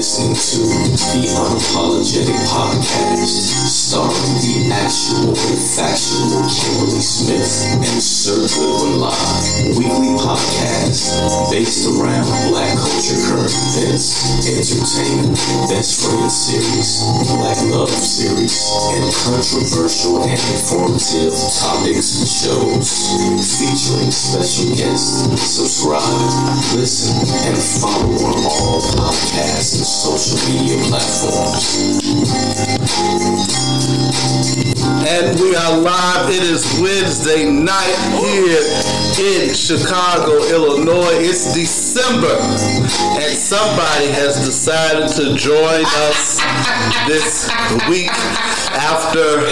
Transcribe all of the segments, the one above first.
listening to the Unapologetic Podcast, starring the actual and factual Kimberly Smith and Sir Goodwin Live, weekly podcast based around black culture current events, entertainment, best friend series, black love series, and controversial and informative topics and shows. Featuring special guests. Subscribe, listen, and follow on all podcasts social media platforms. And we are live. It is Wednesday night here in Chicago, Illinois. It's December, and somebody has decided to join us this week after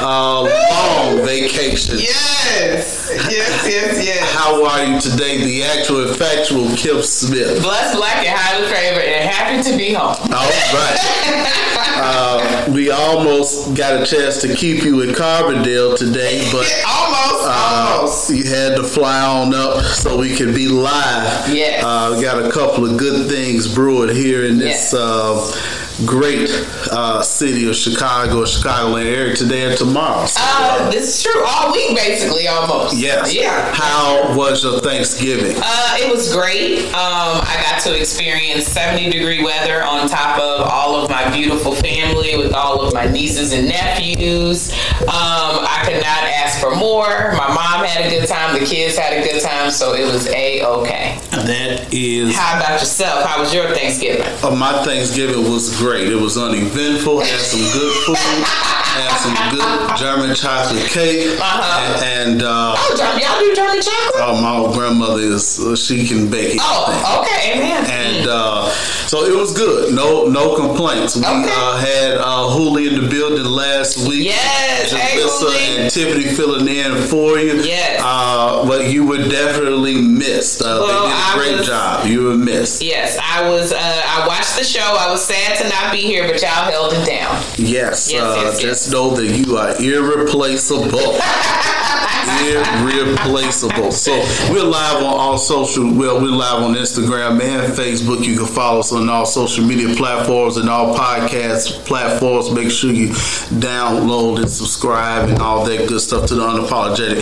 a long vacation. Yes, yes, yes, yes. How are you today? The actual and factual Kim Smith. Blessed, black, and highly favored, and happy to be home. All right. Uh, we almost got a chance to keep you in Carbondale today, but almost, uh, almost. you had to fly on up so we could be live. Yes. Uh, we got a couple of good things brewing here in this Yes. Great uh, city of Chicago, Chicagoland area today and tomorrow. So, Uh, this is true. All week, basically, almost. yes. Yeah. How was your Thanksgiving? Uh, it was great. Um, I got to experience 70 degree weather on top of all of my beautiful family with all of my nieces and nephews. Um, I could not ask for more. My mom had a good time. The kids had a good time. So it was a okay. That is. How about yourself? How was your Thanksgiving? Uh, my Thanksgiving was great. It was uneventful. Had some good food. had some good German chocolate cake. Uh-huh. And uh, Oh, y'all do German chocolate? uh, my grandmother is uh, she can bake it. Oh, okay, amen. And uh, so it was good. No, no complaints. We Okay. uh, had uh, Hooli in the building last week. Yes, Hooli. and Tiffany filling in for you. Yes. Uh, but you were definitely missed. Uh, Well, they did I a great was- job. You were missed. Yes, I was. Uh, I watched the show. I was sad to not be here, but y'all held it down. Yes, Yes, uh, yes, yes. just know that you are irreplaceable. irreplaceable. So we're live on all social. Well, we're live on Instagram and Facebook. You can follow us on all social media platforms and all podcast platforms. Make sure you download and subscribe and all that good stuff to the Unapologetic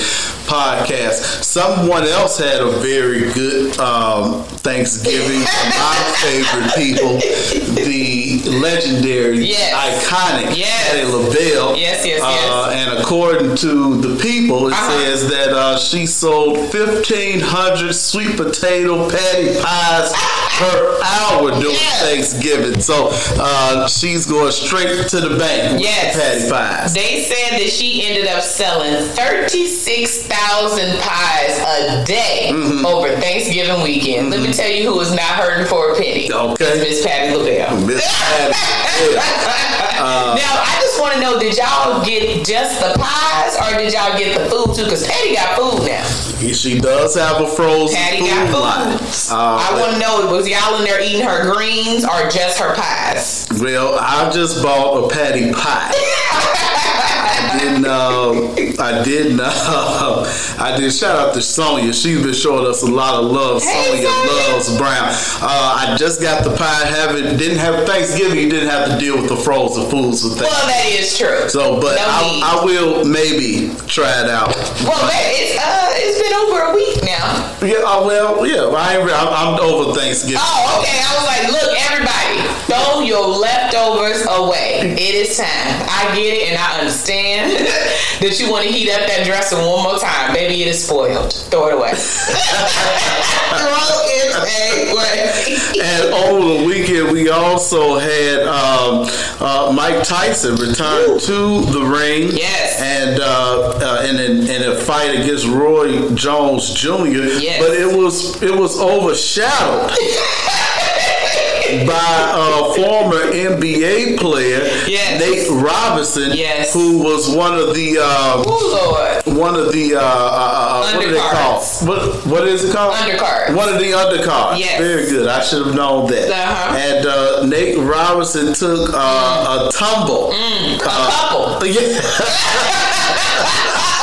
podcast. Someone else had a very good um, Thanksgiving. My favorite people, the legendary, Yes. iconic Yes. Patti LaBelle. Yes, yes, Uh, and according to the people, it Uh-huh. Says that uh, she sold 1,500 sweet potato patty pies per hour during Yes. Thanksgiving. So uh, she's going straight to the bank with Yes. patty pies. They said that she ended up selling 36,000 pies a day Mm-hmm. over Thanksgiving weekend. Let me tell you who is not hurting for a penny. Okay. Miss Patti LaBelle. Miss Patti. Yeah. Um, now, I just want to know did y'all get just the pies or did y'all get the food too? Because Patti got food now. She does have a frozen Patti food got food. line. I want to know was y'all in there eating her greens or just her pies? well, I just bought a patty pie. I didn't. Uh, I didn't. Uh, I did. Shout out to Sonya. She's been showing us a lot of love. Hey, Sonya loves brown. Uh, I just got the pie. Haven't didn't have Thanksgiving. You didn't have to deal with the frozen foods with that. Well, that is true. So, but No. I, I will maybe try it out. Well, man, it's uh, it's been over a week now. Yeah. Uh, well, yeah. I ain't, I'm, I'm over Thanksgiving. Oh, okay. I was like, look, everybody, throw your leftovers away. It is time. I get it, and I understand that you want to heat up that dressing one more time. Baby, it is spoiled. Throw it away. Throw it away. And over the weekend, we also had um, uh, Mike Tyson return to the ring. Yes. And uh, uh, in, in, in a fight against Roy Jones Jr. Yes. But it was it was overshadowed by a former NBA player, Yes. Nate Robinson, Yes. who was one of the uh, Oh Lord. one of the uh, uh, uh, what are they called? What what is it called? Undercards. One of the undercards. Yes. Very good. I should have known that. Uh-huh. And uh, Nate Robinson took uh, a tumble. Mm. A couple. yeah.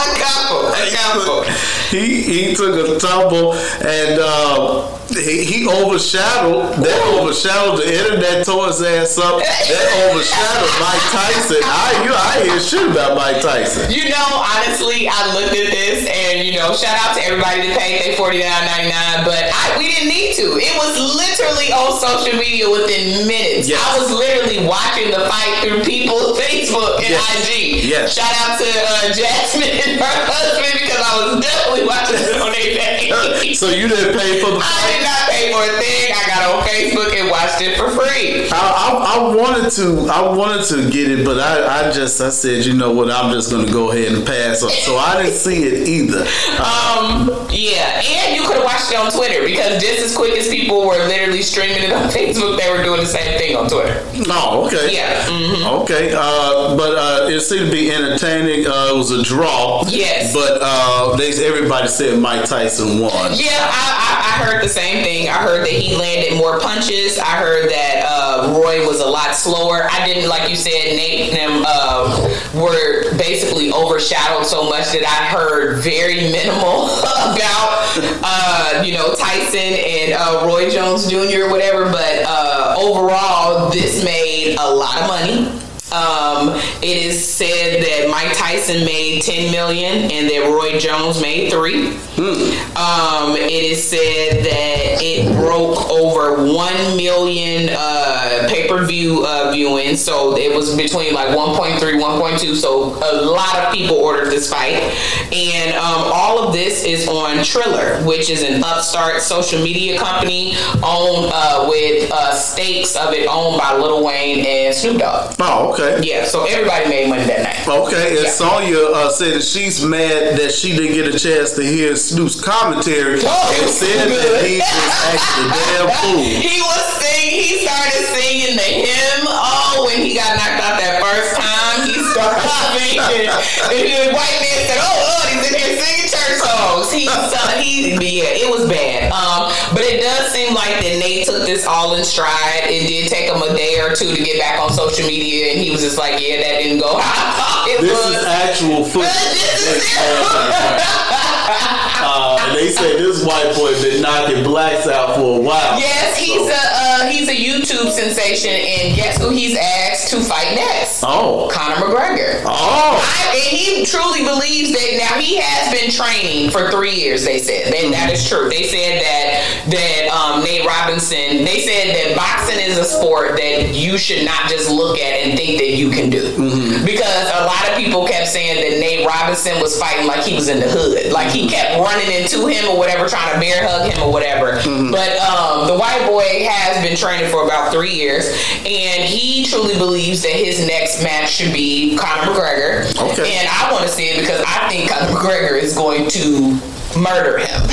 A couple. A couple. he he took a tumble and uh, he, he overshadowed that Ooh. The internet, tore his ass up. That overshadowed Mike Tyson. I you I hear shit about Mike Tyson. You know, honestly, I looked at this and you know, shout out to everybody that paid their forty nine ninety nine, but I, we didn't need to. It was literally on social media within minutes. Yes. I was literally watching the fight through people's Facebook and Yes. IG. Yes. Shout out to uh, Jasmine and her husband because I was definitely watching it on their. So you didn't pay for the I did not pay for a thing. I got on Facebook and watched it for free. I, I, I wanted to I wanted to get it, but I, I just I said you know what I'm just gonna go ahead and pass on. So I didn't see it either. Um, yeah, and you could have watched it on Twitter because just as quick as people were literally streaming it on Facebook, they were doing the same thing on Twitter. Oh, okay. Yeah. mhm. Okay, uh, but uh, it seemed to be entertaining. Uh, it was a draw. Yes. But uh, they everybody said Mike Tyson won. Yeah, I, I, I heard the same thing. I heard that he landed more punches. I heard that uh, Roy was a lot slower. I didn't, like you said, Nate and them uh, were basically overshadowed so much that I heard very minimal about, uh, you know, Tyson and uh, Roy Jones Jr. or whatever. But uh, overall, this made a lot of money. Um, it is said that Mike Tyson made 10 million and that Roy Jones made three. Um, it is said that it broke over 1 million uh, pay per view uh, viewing. So it was between like 1.3, 1.2. So a lot of people ordered this fight. And um, all of this is on Triller, which is an upstart social media company owned uh, with uh, stakes of it owned by Lil Wayne and Snoop Dogg. Oh, okay. Yeah, so everybody made money that night. Okay, and Yeah. Sonya uh, said that she's mad that she didn't get a chance to hear Snoop's commentary Oh, and said that he was acting damn fool. He was singing. He started singing the hymn. Oh, when he got knocked out that first time, he started singing. And the white man said, "Oh, Lord, he's in here singing church songs." He, he, yeah, it was bad. Um, but it does seem like that Nate took this all in stride. It did take him a day or two to get back on social media, and he was just like, "Yeah, that didn't go how it This was." is actual footage. Uh, and they say this white boy been knocking blacks out for a while. Yes, he's So- a uh, he's a YouTube sensation, and guess who he's asked to fight next? Oh. Conor McGregor. Oh. I, and he truly believes that now he has been training for three years. They said that, that is true. They said that that um, Nate Robinson. They said that boxing is a sport that you should not just look at and think that you can do because a lot of people kept saying that Nate Robinson was fighting like he was in the hood, like he kept running into him or whatever, trying to bear hug him or whatever. But um, the white boy has been training for about three years, and he truly believes that his next match should be Conor McGregor. Okay. And I want to see it because I think Conor McGregor is going to murder him.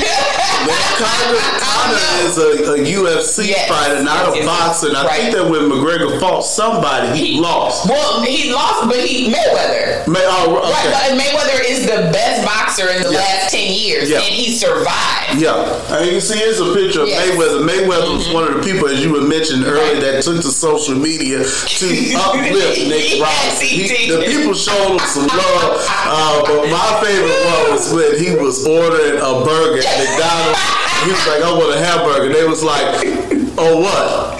Conor, Conor is a, a UFC Yes, fighter, not yes, a boxer. And I right. think that when McGregor fought somebody, he, lost. Well, he lost, but he Mayweather. May, oh, Right, okay. but Mayweather is the best boxer in the Yeah. last ten years, Yeah. and he survived. Yeah, and you see, here's a picture of Yes. Mm-hmm. Mayweather. Mayweather was one of the people, as you had mentioned earlier, that took to social media to uplift Nate Yes, Robinson. he He- did. the people showed him some love, uh, but my favorite one was when he was ordering a burger at McDonald's. He was like, "I want a hamburger." They was like, "Oh, what?"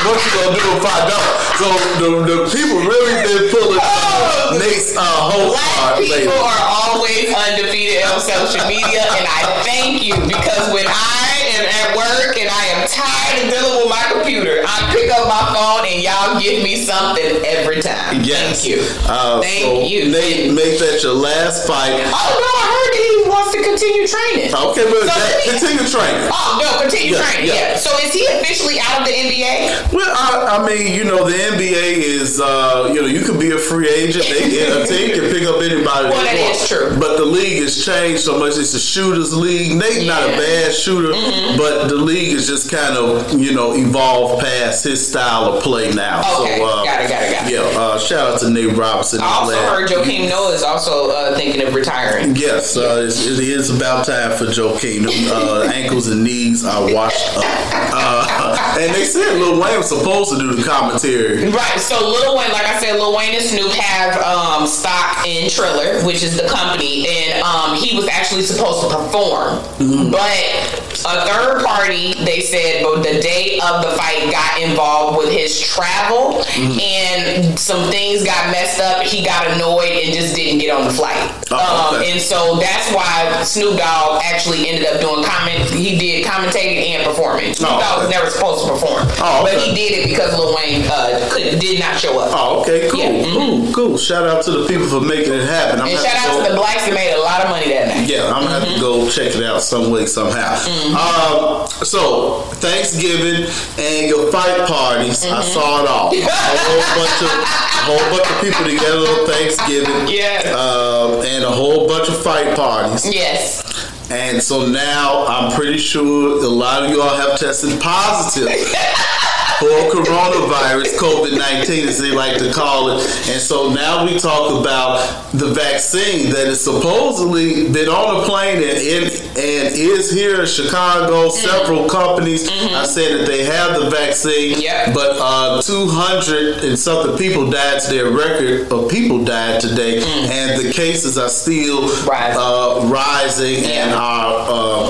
What you gonna do if I don't? So the, the people really been pulling uh, Nate's uh, whole Black people are always undefeated on social media, and I thank you because when I am at work and I am tired of dealing with my computer, I pick up my phone and y'all give me something every time. Yes. Thank you. Uh, Thank so you. Nate, make that your last fight. Oh no, I heard that he wants to continue training. Okay, but So that, me- continue training. Oh no, continue Yeah, training. yeah. Yeah. So is he officially out of the NBA? Well, I, I mean, you know, the NBA is, uh, you know, you could be a free agent. They, a team can pick up anybody. Well, that is true. But the league has changed so much. It's a shooters league. Nate's not a bad shooter, Mm-hmm. But the league has just kind of, you know, evolved past his style of play now. Okay, so, uh, got it, got it, got it. Yeah, uh, shout out to Nate Robinson. I also Glad- heard Joakim Noah is also uh, thinking of retiring. Yes, uh, it's, it is about time for Joe Kingdom. Uh, ankles and knees are washed up. Uh, and they said Lil Wayne was supposed to do the commentary. Right. So Lil Wayne, like I said, Lil Wayne and Snoop have um, stock in Triller, which is the company, and um, he was actually supposed to perform, but a third party, they said, the day of the fight got involved with his travel and some things got messed up. He got annoyed and just didn't get on the flight. Oh, um, okay. and so that's why Snoop Dogg actually ended up doing comment. He did commentating and performing. Snoop Oh, Dogg was never supposed to perform, Oh, but he did it because Lil Wayne uh, could, did not show up. Oh, okay, cool, Yeah, mhm. cool, cool. Shout out to the people for making it happen. I'm And shout out go- to the blacks that made a lot of money that night. Yeah, I'm gonna have to go check it out some way somehow. Um, so Thanksgiving and your fight parties, I saw it all. A whole bunch of a whole bunch of people together on Thanksgiving. Yeah. Um, and a whole bunch of fight parties. Yes. And so now I'm pretty sure a lot of y'all have tested positive for coronavirus, COVID 19, as they like to call it. And so now we talk about the vaccine that has supposedly been on a plane and, in, and is here in Chicago. Several companies are saying that they have the vaccine, Yep. but uh, 200 and something people died to their record of people died today, and the cases are still Rising. uh, rising and are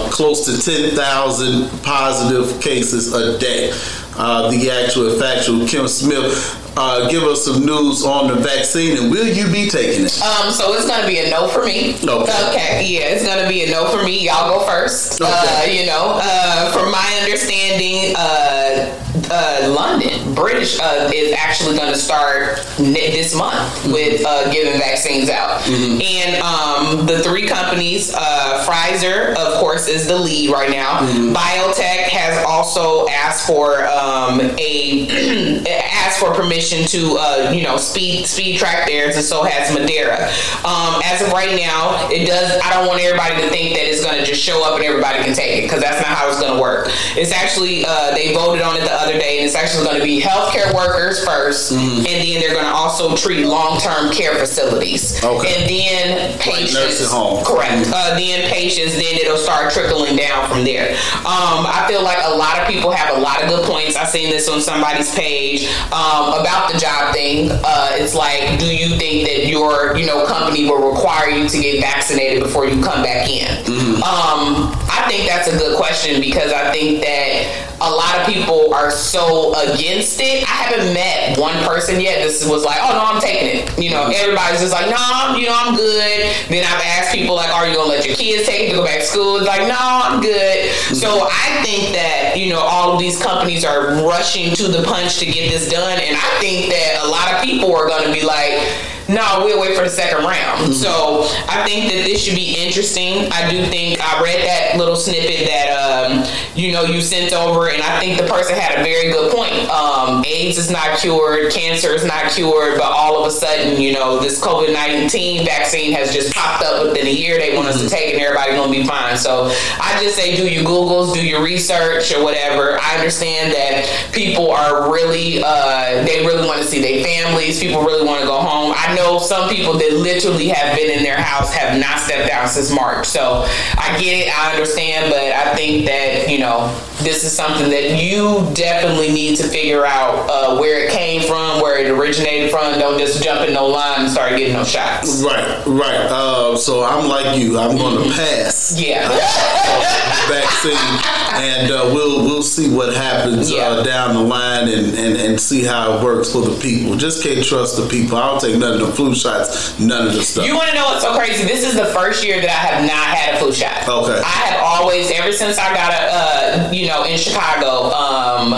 uh, close to 10,000 positive cases a day. Uh, the actual factual Kim Smith, uh, give us some news on the vaccine and will you be taking it? Um, so it's gonna be a no for me. Okay. Okay. Yeah, it's gonna be a no for me. Y'all go first. Uh, you know, uh, from my understanding, uh, uh, London, British, uh, is actually gonna start ne- this month Mm-hmm. with uh, giving vaccines out, and um, the three companies, uh, Pfizer, of course, is the lead right now. Mm-hmm. BioNTech has also asked for um, a for permission to uh, you know speed speed track theirs, and so has Moderna. Um, as of right now, it does. I don't want everybody to think that it's going to just show up and everybody can take it because that's not how it's going to work. It's actually uh, they voted on it the other day, and it's actually going to be healthcare workers 1st and then they're going to also treat long term care facilities, Okay. and then patients. nursing home. Correct. Uh, then patients, then it'll start trickling down from there. Um, I feel like a lot of people have a lot of good points. I've seen this on somebody's page um, about the job thing. Uh, it's like, do you think that your you know company will require you to get vaccinated before you come back in? Um, I think that's a good question because I think that a lot of people are so against it. I haven't met one person yet. This was like, oh no, I'm taking it. You know, mm-hmm. everybody's just like, no, I'm, you know, I'm good. Then I've asked people like, are you gonna let your kids take it to go back to school? It's like, no, I'm good. Mm-hmm. So I think that you know all of these companies are rushing to the punch to get this done, and I think that a lot of people are gonna be like. No, we'll wait for the second round. So I think that this should be interesting. I do think I read that little snippet that um, you know you sent over, and I think the person had a very good point. Um, AIDS is not cured, cancer is not cured, but all of a sudden, you know, this COVID nineteen vaccine has just popped up within a year. They want us to take it, and everybody's gonna be fine. So I just say, do your Googles, do your research, or whatever. I understand that people are really, uh, they really want to see their families. People really want to go home. I know some people that literally have been in their house have not stepped out since March. So I get it, I understand, but I think that you know this is something that you definitely need to figure out uh, where it came from, where it originated from. Don't just jump in no line and start getting no shots. Right, right. Uh, so I'm like you. I'm going to pass Yeah. vaccine, and uh, we'll we'll see what happens Yeah. uh, down the line, and, and and see how it works for the people. Just can't trust the people. I don't take none of the flu shots, none of the stuff. You want to know what's so crazy? This is the first year that I have not had a flu shot. Okay. I have always, ever since I got a, uh, you know, in Chicago, um,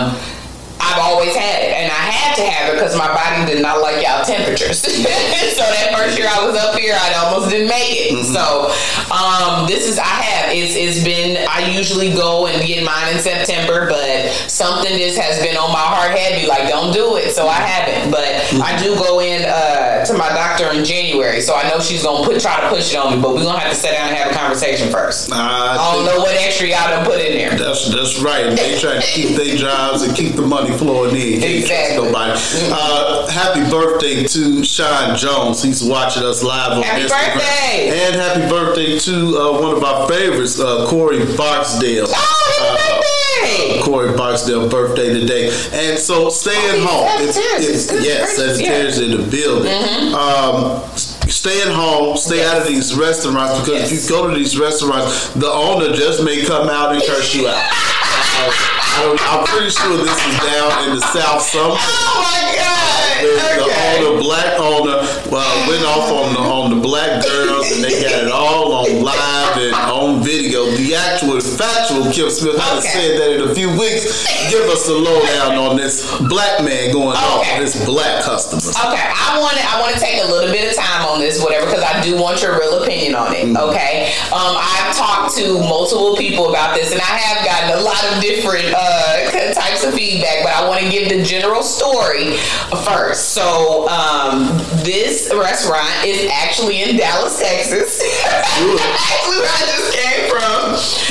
I've always had it, and I had to have it because my body did not like y'all temperatures. so that first year I was up here, I almost didn't make it. Mm-hmm. So um, this is I have. It's it's been. I usually go and get mine in September, but something just has been on my heart heavy. Like don't do it. So I haven't. But I do go in uh, to my doctor in January, so I know she's gonna put try to push it on me. But we're gonna have to sit down and have a conversation first. I I don't know what extra y'all done put in there. That's that's right. They try to keep their jobs and keep the money in. Can't Exactly. Nobody. Uh, happy birthday to Sean Jones. He's watching us live on Happy Instagram. birthday! And happy birthday to uh, one of our favorites, uh, Corey Barksdale. Oh, happy birthday! Corey Barksdale birthday today, and so staying Oh, home. It's, it's, yes, Sagittarius in the building. Um, stay at home, stay Yes. out of these restaurants because if you go to these restaurants, the owner just may come out and curse you out. I I'm pretty sure this is down in the South somewhere. Oh my God. The Okay. owner, black owner, well, went off on the on the black girls, and they got it all on live and on video. The actual factual Kim Smith had Okay. said that in a few weeks. Give us a lowdown on this black man going off Okay. on this black customer. Okay, I want to I want to take a little bit of time on this, whatever, because I do want your real opinion on it. Okay, um, I've talked to multiple people about this, and I have gotten a lot of different uh, types of feedback. But I want to give the general story first. So um, this restaurant is actually in Dallas, Texas. actually, where I just came from.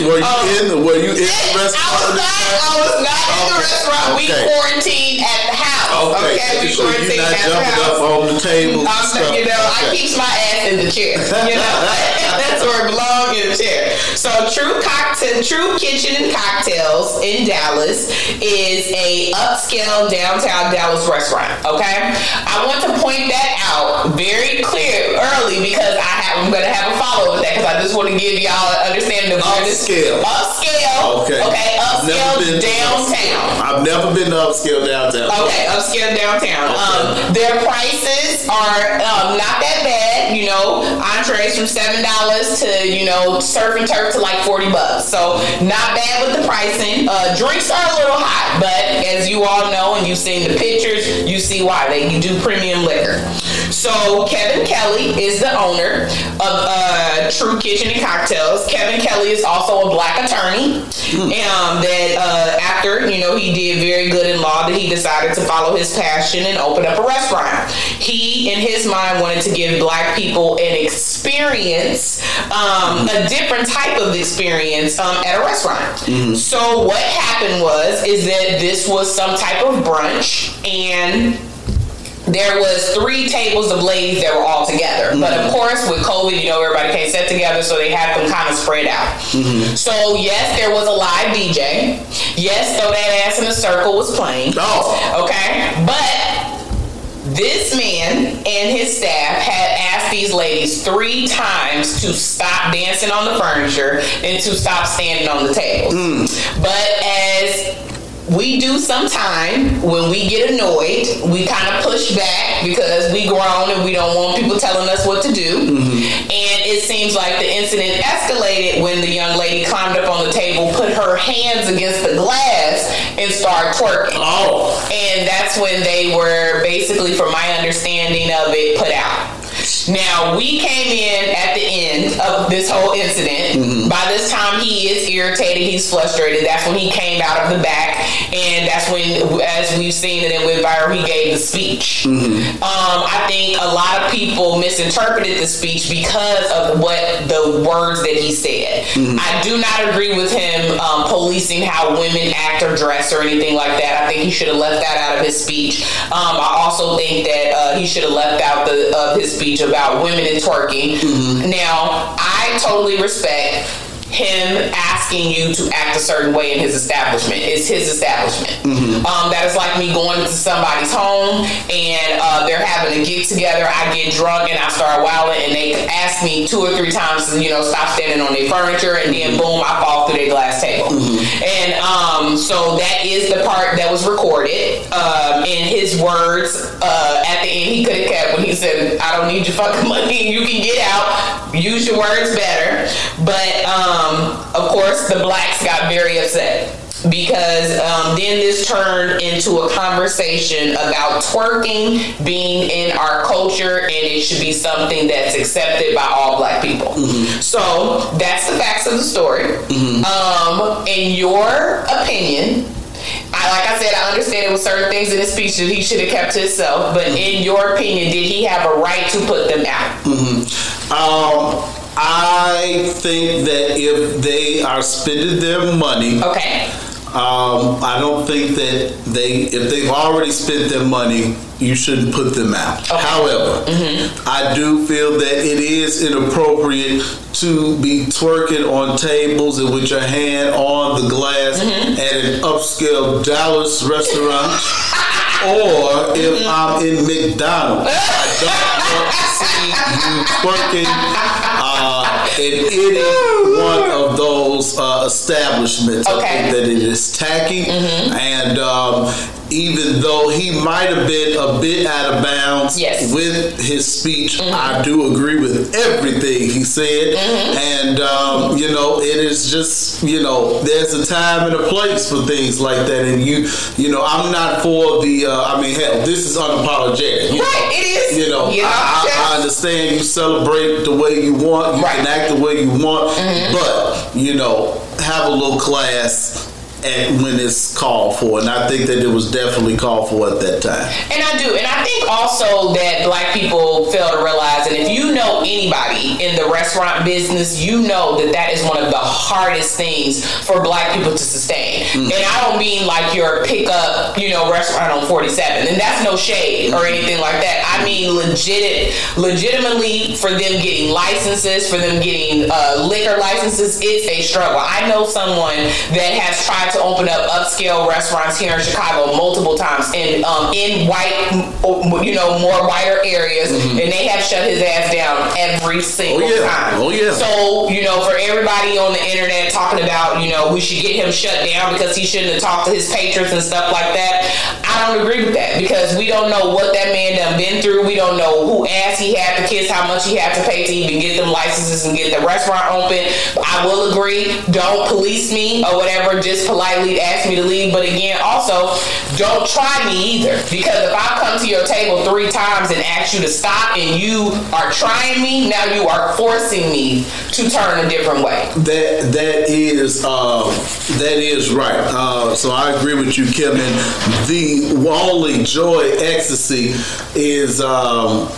Were you Um, in? The, were you in the I was restaurant? not. I was not in the Okay. restaurant. We Okay. quarantined at the house. Okay, Okay, we so you're not at the jumping house. up on the table. I'm, stuff. you know, I Okay. keeps my ass in the chair. You know, that's where it belongs in the chair. So, True Cocktail, True Kitchen and Cocktails in Dallas is a upscale downtown Dallas restaurant. Okay, I want to point that out very clear early because I have, I'm going to have a follow up with that because I just want to give y'all an understanding of where this Upscale. upscale. Okay. Okay, I've never been upscale to downtown. I've never been to upscale downtown. Okay, upscale downtown. Um, their prices are um, not that bad. You know, entrees from seven dollars to you know surf and turf to like forty bucks. So not bad with the pricing. Uh, drinks are a little hot, but as you all know and you've seen the pictures, you see why they do premium liquor. So Kevin Kelly is the owner of uh, True Kitchen and Cocktails. Kevin Kelly is also a black attorney. Um, that uh, after you know he did very good in law, that he decided to follow his passion and open up a restaurant. He, in his mind, wanted to give black people an experience, um, a different type of experience um, at a restaurant. So what happened was is that this was some type of brunch and there was three tables of ladies that were all together. But of mm-hmm. course, with COVID, you know, everybody can't sit together, so they have them kind of spread out. Mm-hmm. So yes, there was a live DJ. Yes, throw that ass in a circle was playing. Oh. Okay, but this man and his staff had asked these ladies three times to stop dancing on the furniture and to stop standing on the tables. Mm. But as we do sometime when we get annoyed, we kind of push back because we grown and we don't want people telling us what to do. Mm-hmm. And it seems like the incident escalated when the young lady climbed up on the table, put her hands against the glass, and started twerking. Oh. And that's when they were basically, from my understanding of it, put out. Now we came in at the end of this whole incident. Mm-hmm. By this time, he is irritated. He's frustrated. That's when he came out of the back, and that's when, as we've seen it and went viral, he gave the speech. Um, I think a lot of people misinterpreted the speech because of what the words that he said. I do not agree with him um, policing how women act or dress or anything like that. I think he should have left that out of his speech. Um, I also think that uh, he should have left out the of his speech about women and twerking. Now, I totally respect him asking you to act a certain way in his establishment. It's his establishment. Um, that is like me going to somebody's home and uh, they're having a get together. I get drunk and I start wilding, and they ask me two or three times to you know stop standing on their furniture, and then boom, I fall through their glass table. And um, so that is the part that was recorded. Um, in his words, uh, at the end, he could have kept when he said, "I don't need your fucking money. You can get out. Use your words better." But um, of course, the blacks got very upset because um, then this turned into a conversation about twerking being in our culture and it should be something that's accepted by all black people. So that's the facts of the story. Um, in your opinion, I, like I said, I understand it was certain things in his speech that he should have kept to himself. But in your opinion, did he have a right to put them out? Um, I think that if they are spending their money, Okay. um, I don't think that they, if they've already spent their money, you shouldn't put them out. Okay. However, I do feel that it is inappropriate to be twerking on tables and with your hand on the glass at an upscale Dallas restaurant. Or if I'm in McDonald's, I don't want to see you twerking uh, in any one of those uh, establishments. Okay. that it is tacky, and um, even though he might have been a bit out of bounds Yes. with his speech, I do agree with everything he said, and um, you know, it is just you know, there's a time and a place for things like that, and you, you know, I'm not for the. Uh, I mean, hell, this is unapologetic. You Right, know, it is. You know, know, I, I, understand you celebrate the way you want, you Right. can act the way you want, but you know, have a little class. And when it's called for, and I think that it was definitely called for at that time. And I do. And I think also that black people fail to realize, and if you know anybody in the restaurant business, you know that that is one of the hardest things for black people to sustain. Mm. And I don't mean like your pickup, you know, restaurant on 47. And that's no shade or mm-hmm. anything like that. I mm-hmm. mean legit, legitimately for them getting licenses, for them getting uh, liquor licenses, it's a struggle. I know someone that has tried to open up upscale restaurants here in Chicago multiple times and um, in white, you know, more whiter areas, and they have shut his ass down every single Mm-hmm. Oh, yeah. time. Oh, yeah. So you know, for everybody on the internet talking about, you know, we should get him shut down because he shouldn't have talked to his patrons and stuff like that. I don't agree with that because we don't know what that man done been through. We don't know who ass he had to kiss, how much he had to pay to even get them licenses and get the restaurant open. I will agree. Don't police me or whatever. Just politely ask me to leave. But again, also don't try me either because if I come to your table three times and ask you to stop and you are trying me, now you are forcing me to turn a different way. That that is um, that is right. Uh, so I agree with you, Kevin. The only joy ecstasy is. Um,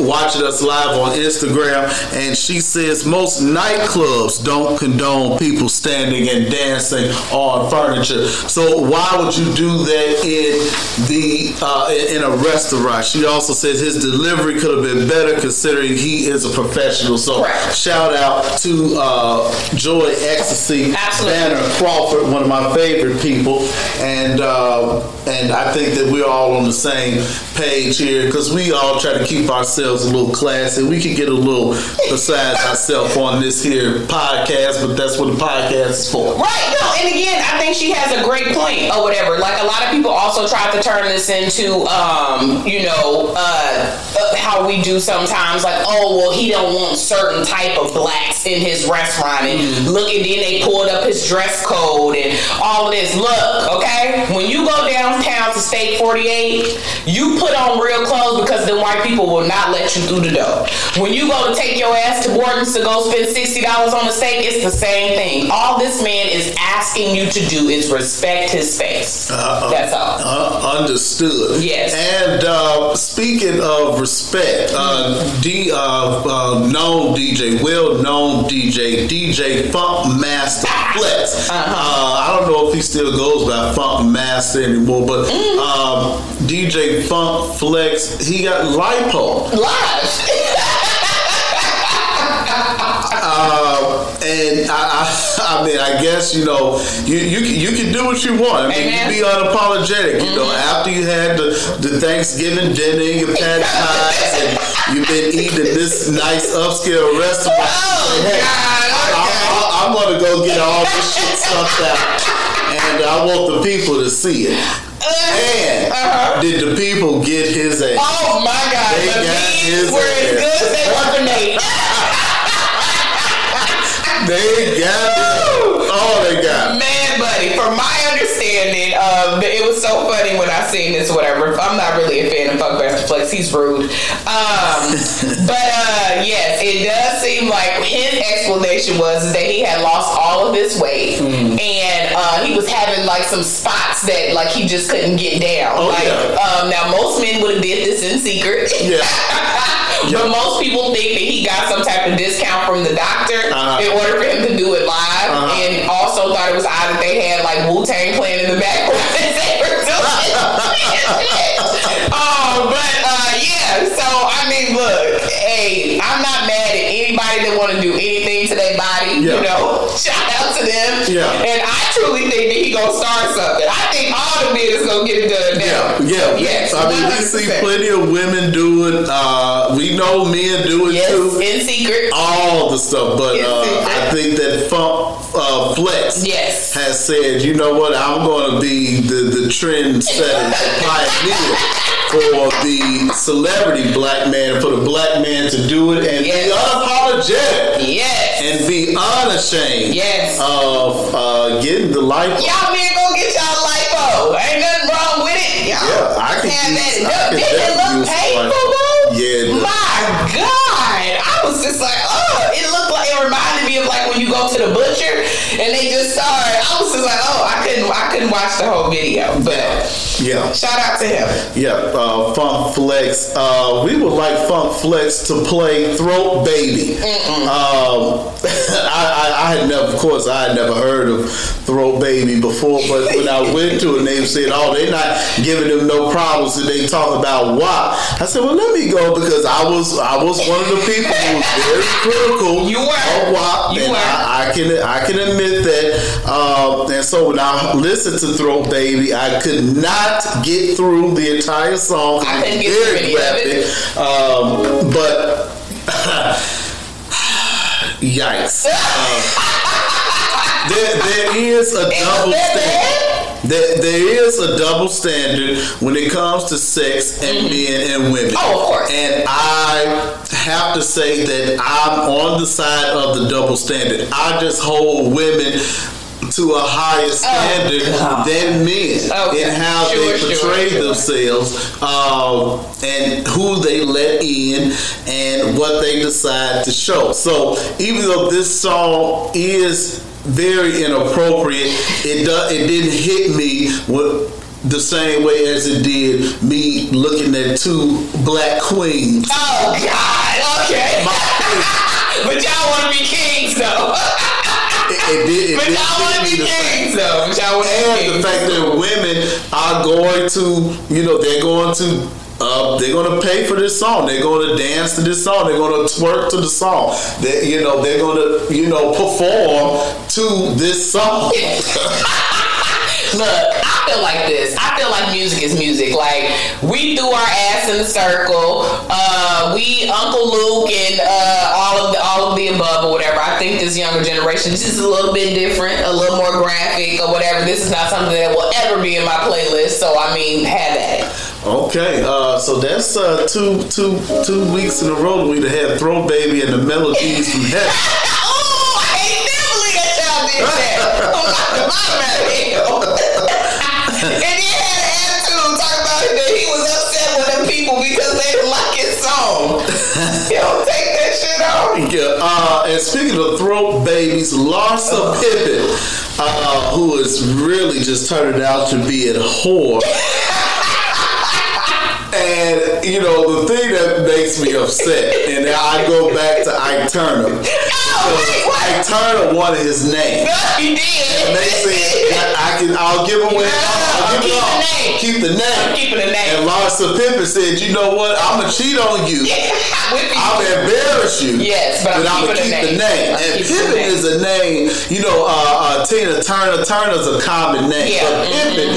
Watching us live on Instagram, and she says most nightclubs don't condone people standing and dancing on furniture. So why would you do that in the uh, in a restaurant? She also says his delivery could have been better considering he is a professional. So Correct. shout out to uh, Joy Ecstasy Absolutely. Banner Crawford, one of my favorite people, and uh, and I think that we're all on the same page here because we all try to keep ourselves a little classy. We could get a little besides ourselves on this here podcast, but that's what the podcast is for. Right. No, and again, I think she has a great point or whatever. Like a lot of people also try to turn this into, um, you know, uh, uh, how we do sometimes. Like, oh, well, he don't want certain type of blacks in his restaurant, and look, and then they pulled up his dress code and all of this. Look, okay, when you go downtown to Steak 48, you put on real clothes because the white people will not let you through the door. When you go to take your ass to Borden's to go spend sixty dollars on a steak, it's the same thing. All this man is asking you to do is respect his space. That's all. Uh, understood. Yes. And uh, speaking of respect, uh, D, uh, uh, known DJ, well known DJ, DJ Funk Master Flex. uh I don't know if he still goes by Funk Master anymore, but um, DJ Funk Flex, he got lipo. Live. Uh, and I, I, I mean, I guess you know, you you can, you can do what you want. I mean, Amen. you be unapologetic. You know, after you had the, the Thanksgiving dinner, your patty pies, and you've been eating this nice upscale restaurant. Oh, Hey, God, I, I, I'm gonna go get all this shit stuffed out, and I want the people to see it. And Uh-huh. did the people get his ass? Oh my God! They the got his were as ass. good as they were for Nate. They got it. Oh, they got. it. Man, buddy, from my understanding, um, it was so funny when I seen this. Whatever, I'm not really a fan of Fuck Master Flex. He's rude. Um, but uh, yes, it does seem like his explanation was that he had lost all of his weight Mm. and uh, he was having like some spots that like he just couldn't get down. Oh, like, yeah. um, now most men would have did this in secret. Yeah. But most people think that he got some type of discount from the doctor Uh-huh. in order for him to do it live, Uh-huh. and also thought it was odd that they had like Wu Tang playing in the background as they were doing it. Oh, but uh, yeah. So I mean, look, hey, I'm not mad at anybody that want to do anything everybody. You Yeah. You know, shout out to them. Yeah. And I truly think that he gonna start something. I think all the men is gonna get it done now. Yeah, yeah. Yes. I mean, we see plenty of women do it. Uh, we know men do it Yes, too. in secret. All the stuff, but uh. I think that Funk uh, Flex Yes. has said, you know what, I'm going to be the the trend setter, the pioneer for the celebrity black man, for the black man to do it and Yes. be unapologetic Yes. and be unashamed Yes. of uh, getting the life. Y'all men go get y'all lipo. Ain't nothing wrong with it. Y'all Yeah, I can have use- that. I can look painful? Yeah. My God. I was just like, oh, it looked like it reminded me of like when you go to the butcher and they just start. I was just like, oh, I couldn't I couldn't watch the whole video. But Yeah. shout out to him. Yeah, uh, Funk Flex. Uh, we would like Funk Flex to play Throat Baby. Um, I, I, I had never, of course, I had never heard of Throat Baby before, but when I went to it, they said, "Oh, they're not giving them no problems," and they talk about WAP. I said, "Well, let me go because I was, I was one of the people who was very critical You were. of WAP, You were. I, I can, I can admit that." Um, and so when I listened to Throat Baby, I could not get through the entire song. I couldn't get through very any of it. Um, but yikes! Uh, there, there is a double standard. There, there is a double standard when it comes to sex and men and women. Mm-hmm. Oh, of course. And I have to say that I'm on the side of the double standard. I just hold women to a higher standard Oh, than men Okay. in how Sure, they portray sure. themselves um, and who they let in and what they decide to show. So even though this song is very inappropriate, it do, it didn't hit me with the same way as it did me looking at two black queens. Oh God, okay. but y'all want to be kings though. It, it did. It but y'all want to be me the same. kings though. Y'all want to be and the kings. fact that women are going to, you know, they're going to, they're to pay for this song. They're to dance to this song. They're to twerk to the song. They, you know, they're to, you know, perform to this song. Look, I feel like this. I feel like music is music. Like we threw our ass in the circle. Uh, we Uncle Luke and uh, all of the all of the above or whatever. I think this younger generation this is a little bit different, a little more graphic or whatever. This is not something that will ever be in my playlist. So I mean, have at it. Okay, uh, so that's uh, two, two, two weeks in a row we've had Throat Baby and the Melodies from Heaven. oh, I ain't never that y'all did that. I'm the bottom out hell. and then had an attitude talking about that he was upset with them people because they didn't like his song. you don't take that shit off. Yeah, uh, and speaking of throat babies, Larsa Pippen, uh, who is really just turning out to be a whore. And you know the thing that makes me upset, and I go back to Ike Turner. Wait, what? Turner wanted his name. No, he did. And they said that I can, I'll give away, I'll give it Keep the name. Keep the name. I'm keeping the name. And Larsa Pippen said, you know what? I'm gonna cheat on you. Me. I'm gonna embarrass you. Yes, but I'm I'm gonna keep the name. name. And Pippen name. is a name. You know, uh, uh, Tina Turner. Turner's a common name. Yeah, But Pippen,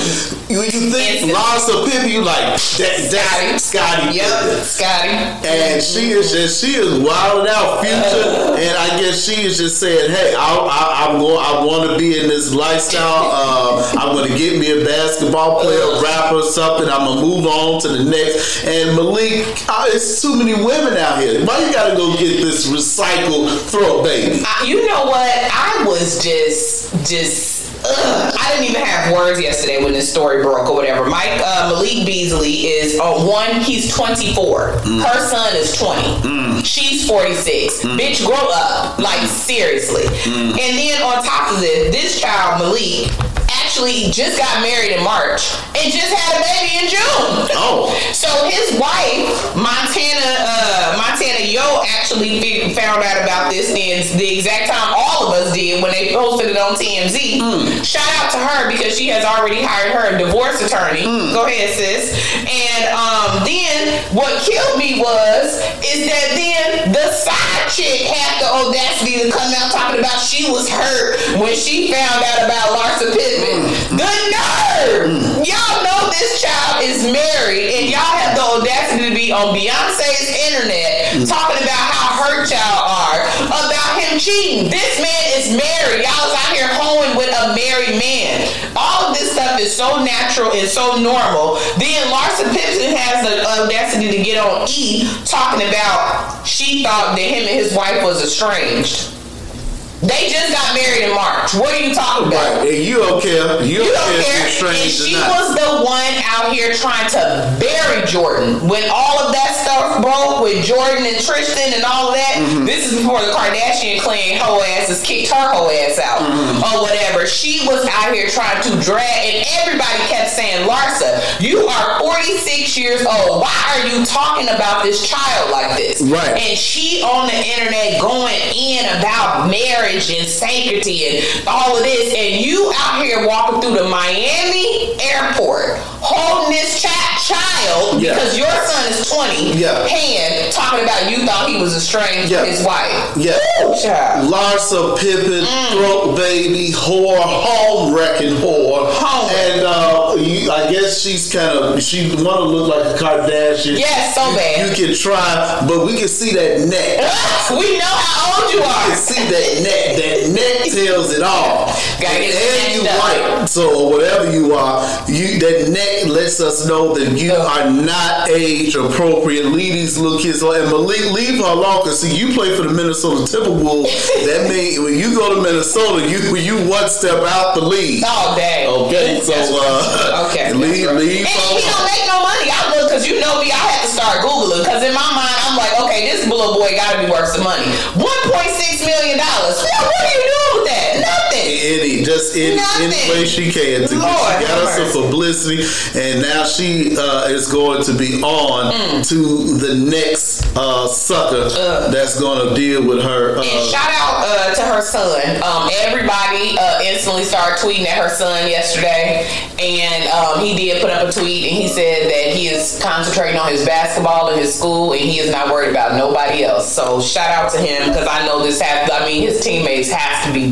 when you think Larsa Pippen, you like that, that's Scotty. Yep, Pippen. Scotty. And she is just she is wilding out future, and I guess she is just saying, "Hey, I, I'm going. I want to be in this lifestyle. Uh, I'm going to get me a basketball player, a rapper, something. I'm gonna move on to the next." And Malik, uh, it's too many women out here. Why you got to go get this recycled throat baby? You know what? I was just, just. Ugh. I didn't even have words yesterday when this story broke or whatever. Mike uh, Malik Beasley is uh, one. He's 24. Her son is 20. She's 46. Bitch, grow up. Like seriously. And then on top of this, this child Malik actually just got married in March and just had a baby in June. Oh, So his wife, Montana, uh, Montana Yao actually found out about this then the exact time all of us did when they posted it on TMZ. Mm. Shout out to her because she has already hired her a divorce attorney. Mm. Go ahead, sis. And um, then what killed me was is that then the side chick had the audacity to come out talking about she was hurt when she found out about Larsa Pippen. Mm. The nerve! Y'all know this child is married, and y'all have the audacity to be on Beyonce's internet talking about how hurt y'all are about him cheating. This man is married. Y'all is out here hoeing with a married man. All of this stuff is so natural and so normal. Then Larsa Pippen has the audacity to get on E talking about she thought that him and his wife was estranged. They just got married in March. What are you talking about? Right. You don't care. You, You don't care care. And she was the one out here trying to bury Jordan. When all of that stuff broke with Jordan and Tristan and all that, Mm-hmm. this is before the Kardashian clan hoe asses kicked her hoe ass out Mm-hmm. or whatever. She was out here trying to drag, and everybody kept saying, Larsa, you are 46 years old. Why are you talking about this child like this? Right. And she on the internet going in about marriage and sanctity and all of this, and you out here walking through the Miami airport holding this chi- child Yeah. because your son is 20 Yeah. hand talking about you thought he was estranged Yeah. from his wife. Yeah. Ooh, child. Larsa Pippen, Mm. throat baby, whore, home wrecking whore. Home. And uh, you, I guess she's kind of, she want to look like a Kardashian. Yes, so bad. You can try, but we can see that neck. we know how old you You are. can see that neck. That neck tells it all. Gotta get and you white, so whatever you are, you that neck lets us know that you are not age appropriate. Leave these little kids alone. And Malik, leave her alone. Cause see, you play for the Minnesota Timberwolves. that means when you go to Minnesota, you you one step out the league. Oh, dang. Okay, so uh, Okay. leave leave And he don't make no money. I look because you know me. I had to start googling because in my mind I'm like, okay, this little boy got to be worth some money. One point six million dollars. What are you doing with that? Nothing. Any, just in Nothing. any way she can to get, she got some publicity, and now she uh, is going to be on Mm. to the next uh, sucker that's going to deal with her. And Uh, shout out uh, to her son. Um, everybody uh, instantly started tweeting at her son yesterday, and um, he did put up a tweet and he said that he is concentrating on his basketball and his school, and he is not worried about nobody else. So shout out to him because I know this has. I mean, his teammates have to be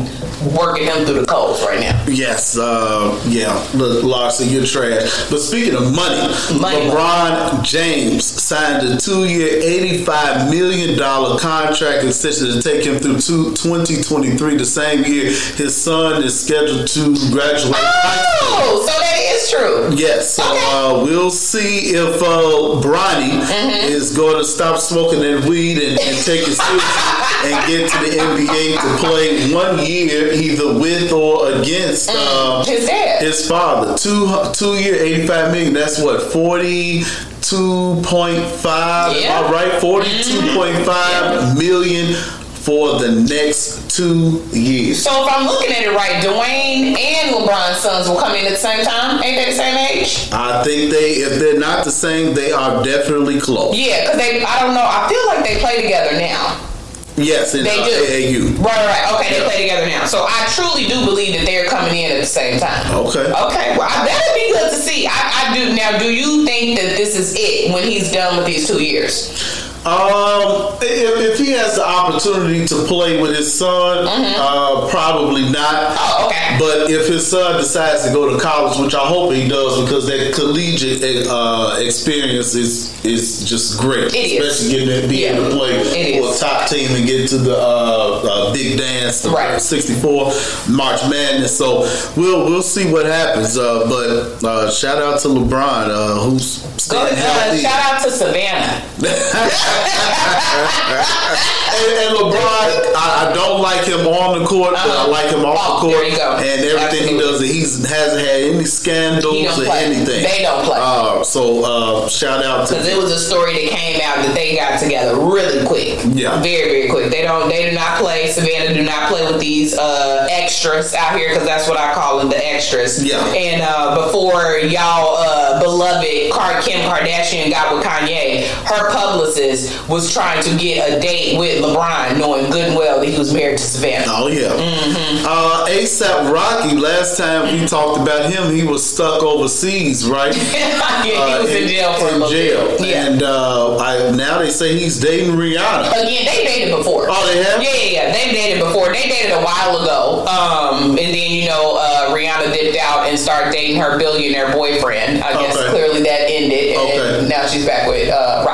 working him through the coals right now. yes, uh, yeah, look, Larsa, you're trash. But speaking of money, Money. LeBron James signed a two-year, eighty-five million dollar contract extension to take him through 2023, the same year his son is scheduled to graduate. Oh, so that is true. Yes, so Okay. uh, we'll see if uh, Bronny Mm-hmm. is going to stop smoking that weed and, and take it seriously and get to the NBA to play one year either with or against uh, His dad. his father. Two two year, eighty five million. That's what forty two point five. Yeah. I right? Forty two point five million for the next two years. So if I'm looking at it right, Dwyane and LeBron's sons will come in at the same time. Ain't they the same age? I think they, if they're not the same, they are definitely close. Yeah, because they. I don't know. I feel like they play together now. Yes, They uh, do. AAU. Right, right. Okay, they play together now. So I truly do believe that they're coming in at the same time. Okay. Okay, well, I- that'd be good to see. I, I do. Now, do you think that this is it when he's done with these two years? Um, if, if he has the opportunity to play with his son, uh, probably not. Mm-hmm. Oh, okay. But if his son decides to go to college, which I hope he does, because that collegiate uh, experience is is just great, It is. especially getting to be Yeah. able to play It for a top team and get to the uh, uh, big dance, the Right. '64 March Madness. So we'll we'll see what happens. Uh, but uh, shout out to LeBron, uh, who's Go uh, healthy. shout out to Savannah. and, and LeBron, I, I don't like him on the court, but I like him off Oh, the court. there you go. And everything he does, he hasn't had any scandals or anything. They don't play. Uh, so uh, shout out to Because it was a story that came out that they got together really quick. Yeah. Very, very quick. They don't they do not play Savannah do not play with these uh extras out here because that's what I call them, the extras. Yeah. And uh before y'all uh beloved Kim Kardashian got with Kanye, her publicist was trying to get a date with LeBron, knowing good and well that he was married to Savannah. Oh yeah. Mm-hmm. Uh, ASAP Rocky. Last time we talked about him, he was stuck overseas, right? yeah, he Uh, was in, jail for a in little jail. bit. Yeah. And uh, I, now they say he's dating Rihanna. Again, they dated before. Oh, they have? Yeah, yeah, yeah. They dated before. They dated a while ago. Um, and then you know, uh, Rihanna dipped out and started dating her billionaire boyfriend. I guess Okay. clearly that ended, and Okay. now she's back with uh.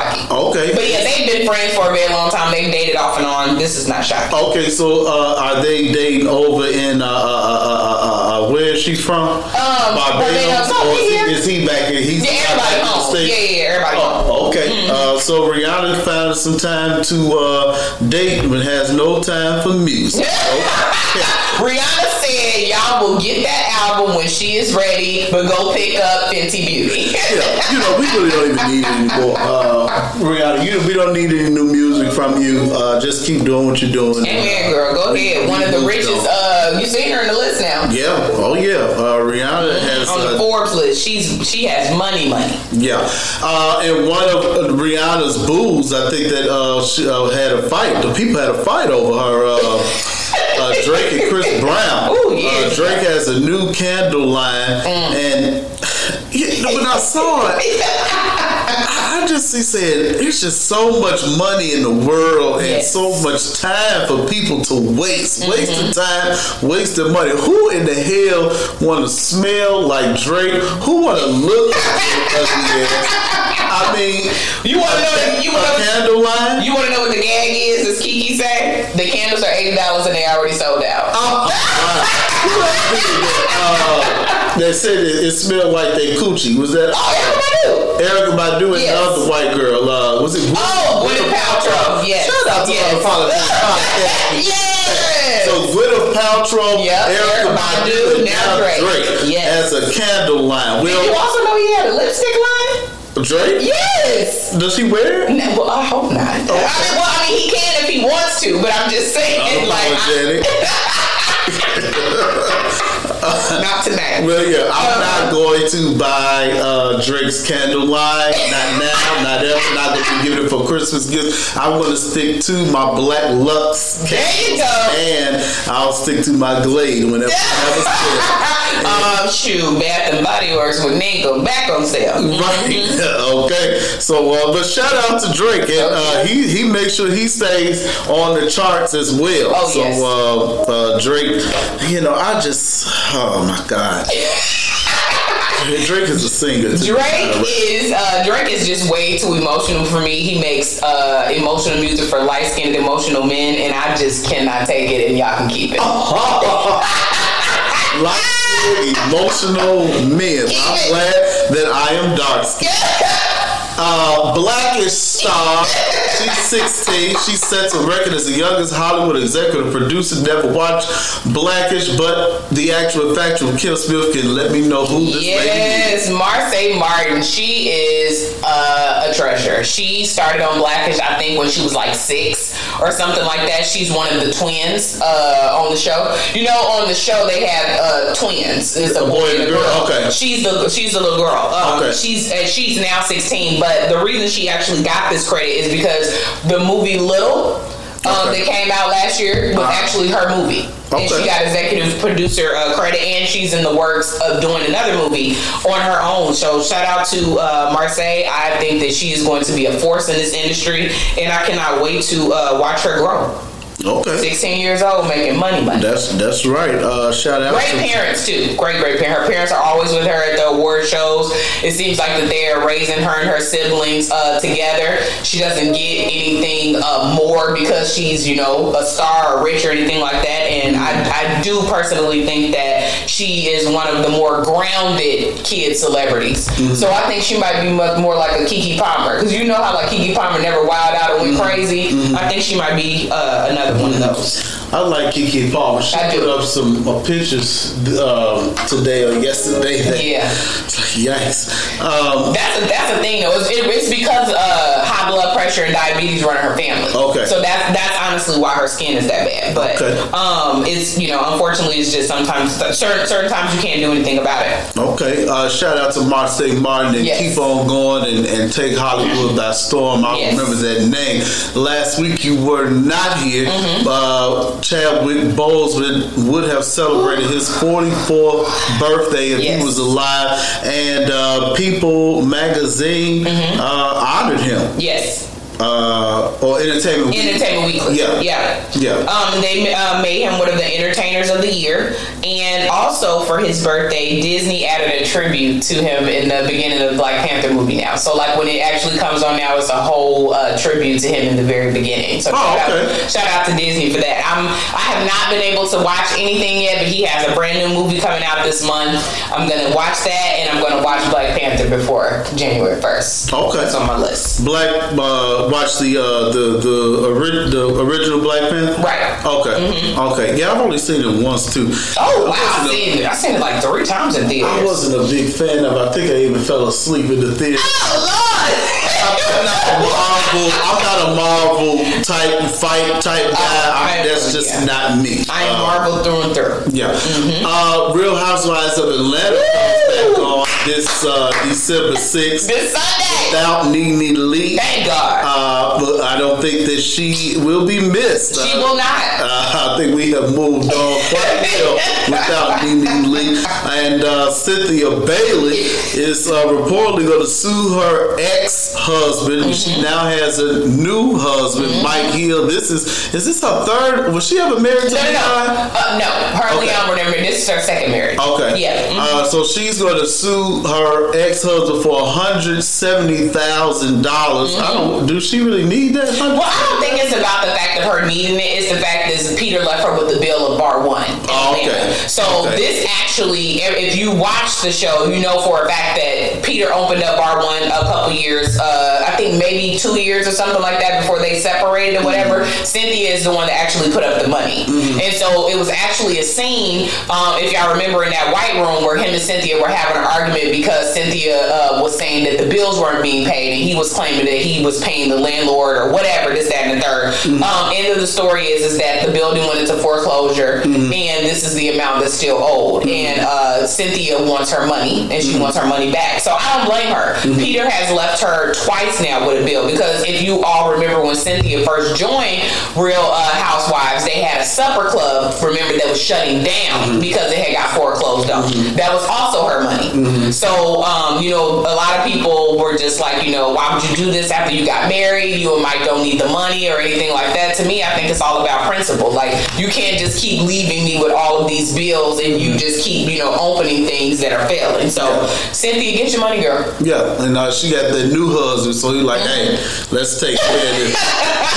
Okay. But yeah, they've been friends for a very long time. They've dated off and on. This is not shocking. Okay, so uh, are they dating over in uh, uh, uh, uh, uh, uh, where is she's from? Barbados. No, or is he, here. is he back in? He's Yeah, everybody home. Yeah, yeah, yeah, everybody home. Oh, okay. Uh, so Rihanna found some time to uh, date, but has no time for music. Okay. Rihanna said y'all will get that album when she is ready, but go pick up Fenty Beauty. Yeah, you know, we really don't even need it anymore. Uh, Rihanna, you, we don't need any new music from you. Uh, just keep doing what you're doing. Amen, girl. Go ahead. One of the richest. You seen her in the list now. Yeah, oh yeah. Uh, Rihanna has on the uh, Forbes list. She's she has money, money. Yeah, uh, and one of uh, Rihanna's boos, I think that uh, she uh, had a fight. The people had a fight over her. Uh, uh, Drake and Chris Brown. Ooh, yeah. Uh, Drake has a new candle line, Mm. and yeah, when I saw it, I I just he said there's just so much money in the world and Yes. so much time for people to waste, wasting Mm-hmm. time, wasting money. Who in the hell want to smell like Drake? Who want to look like ugly? I mean, You want to know? The, you want to candle line? you want to know what the gag is? As Kiki say, the candles are eighty dollars and they already sold out. Oh, wow. Who else did that? They said it, it smelled like they coochie. Was that Oh, everybody Erykah Badu and Yes. the other white girl? Uh, was it? Oh, Gwyneth Paltrow. Yes. Shout out to Yes. our podcast. Yes. So Gwyneth Paltrow, Yep, Erykah Badu, Badu, and now Drake. Drake Yes. as a candle line. Did you also know he had a lipstick line? Drake, Yes. does he wear it? No, well, I hope not. I mean, well, I mean, he can if he wants to, but I'm just saying, like, I-. not tonight. Well, yeah, I'm not going to buy uh, Drake's candle line. Not now, not ever. Not going to give it for Christmas gifts. I'm going to stick to my Black Lux There you go. and I'll stick to my Glade whenever I have a sale. Um, shoot, Bath and Body Works would then go back on sale. Right. okay. So, uh, but shout out to Drake, and uh, he he makes sure he stays on the charts as well. Oh, so, yes. uh, uh, Drake, you know, I just, oh my God, Drake is a singer. Drake is uh, Drake is just way too emotional for me. He makes uh, emotional music for light skinned emotional men, and I just cannot take it. And y'all can keep it. emotional men. I'm glad that I am dark skinned. Uh, Blackish star. She's 16. She sets a record as the youngest Hollywood executive producer. Never watched Blackish, but the actual factual Kim Smith can let me know who this lady is. Yes, Marsai Martin. She is uh, a treasure. She started on Blackish, I think, when she was like six or something like that. She's one of the twins uh, on the show. You know, on the show they have uh, twins. It's a boy and a girl. Okay. She's the she's the little girl. Um, Okay. She's she's now sixteen, but the reason she actually got this credit is because the movie Little. Um, Okay. that came out last year was Uh-huh. actually her movie, and she got executive producer uh, credit, and she's in the works of doing another movie on her own. So shout out to uh, Marsai. I think that she is going to be a force in this industry, and I cannot wait to uh, watch her grow. Okay. 16 years old, making money, money. That's that's right. Uh, shout out Great to parents too. Great, great parents. Her parents are always with her at the award shows. It seems like that they are raising her and her siblings uh, together. She doesn't get anything uh, more because she's you know a star or rich or anything like that. And I, I do personally think that she is one of the more grounded kid celebrities. So I think she might be much more like a Keke Palmer because you know how like Keke Palmer never wild out and went crazy. I think she might be uh, another one of those. I like Keke Palmer. She I put do. up some uh, pictures um, today or yesterday. That, Yeah. Yikes. Um, That's a, that's the thing though. It's, it, it's because uh, high blood pressure and diabetes run in her family. Okay. So that's that's honestly why her skin is that bad. But Okay. um, it's you know unfortunately it's just sometimes certain certain times you can't do anything about it. okay. Uh, shout out to Marsai Martin and Yes. keep on going and, and take Hollywood by storm. I Yes. remember that name. Last week you were not here. Mm-hmm. Uh, Chadwick Boseman would have celebrated his 44th birthday if Yes. he was alive, and uh, People Magazine Mm-hmm. uh, honored him. Yes. Uh, or Entertainment Weekly. Entertainment Weekly. Yeah. Yeah. Yeah. Um, they uh, made him one of the entertainers of the year, and also for his birthday, Disney added a tribute to him in the beginning of Black Panther movie. Now, so like when it actually comes on now, it's a whole uh, tribute to him in the very beginning. So Oh, shout, okay. out, shout out to Disney for that. I'm I have not been able to watch anything yet, but he has a brand new movie coming out this month. I'm gonna watch that, and I'm gonna watch Black Panther before January first. Okay. That's on my list. Black, uh, watch the uh, the the, ori- the original Black Panther. Right. Okay. Okay. Yeah, I've only seen it once too. Oh wow! I wasn't seen it. I've seen it like three times in theaters. I wasn't a big fan of. it. I think I even fell asleep in the theater. I'm not a Marvel. I'm not a Marvel type fight type guy. I, that's just yeah. not me. I am Uh, Marvel through and through. Yeah. Mm-hmm. Uh, Real Housewives of Atlanta comes back on this uh, December 6th This Sunday. without NeNe Leakes. Thank God. Uh, but I don't think that she will be missed. she Uh, will not. uh, I think we have moved on quite well without NeNe Leakes. And uh, Cynthia Bailey is uh, reportedly going to sue her ex-husband. Mm-hmm. She now has a new husband, Mike Hill. This is is this her third? Was she ever married to No, no, no. Leon? Uh, no. Her and Okay. Leon were never. This is her second marriage. Okay. Yeah. mhm. Uh, so she's going to sue her ex-husband for one hundred seventy thousand dollars. I don't. Do she really need that? Well, I don't think it's about the fact of her needing it. It's the fact that Peter left her with the bill of bar one. Oh, okay. So Okay. this actually, if you watch the show, you know for a fact that Peter opened up bar one a couple years. Uh, I think maybe two years or something like that before they separated or whatever. Mm-hmm. Cynthia is the one that actually put up the money, and so it was actually a scene. Um, if y'all remember in that white room where him and Cynthia were having an argument because Cynthia uh, was saying that the bills weren't being paid, and he was claiming that he was paying the landlord or whatever, this, that, and the 3rd Um, end of the story is is that the building went into foreclosure, and this is the amount that's still owed. And uh, Cynthia wants her money, and she wants her money back. So I don't blame her. Peter has left her twice now with a bill because if you all remember when Cynthia first joined Real uh, Housewives, they had a supper club. Remember that was shutting down because it had got foreclosed on. That was also her money. So um, you know, a lot of people were just like, you know, why would you do this after you got married? You and Mike don't need the money or anything like that. To me, I think it's all about principle. Like you can't just keep leaving me with all of these bills and you just keep, you know, opening things that are failing. So Cynthia, get your money, girl. Yeah, and uh, she got the new husband, so he's like, "Hey, let's take care of this."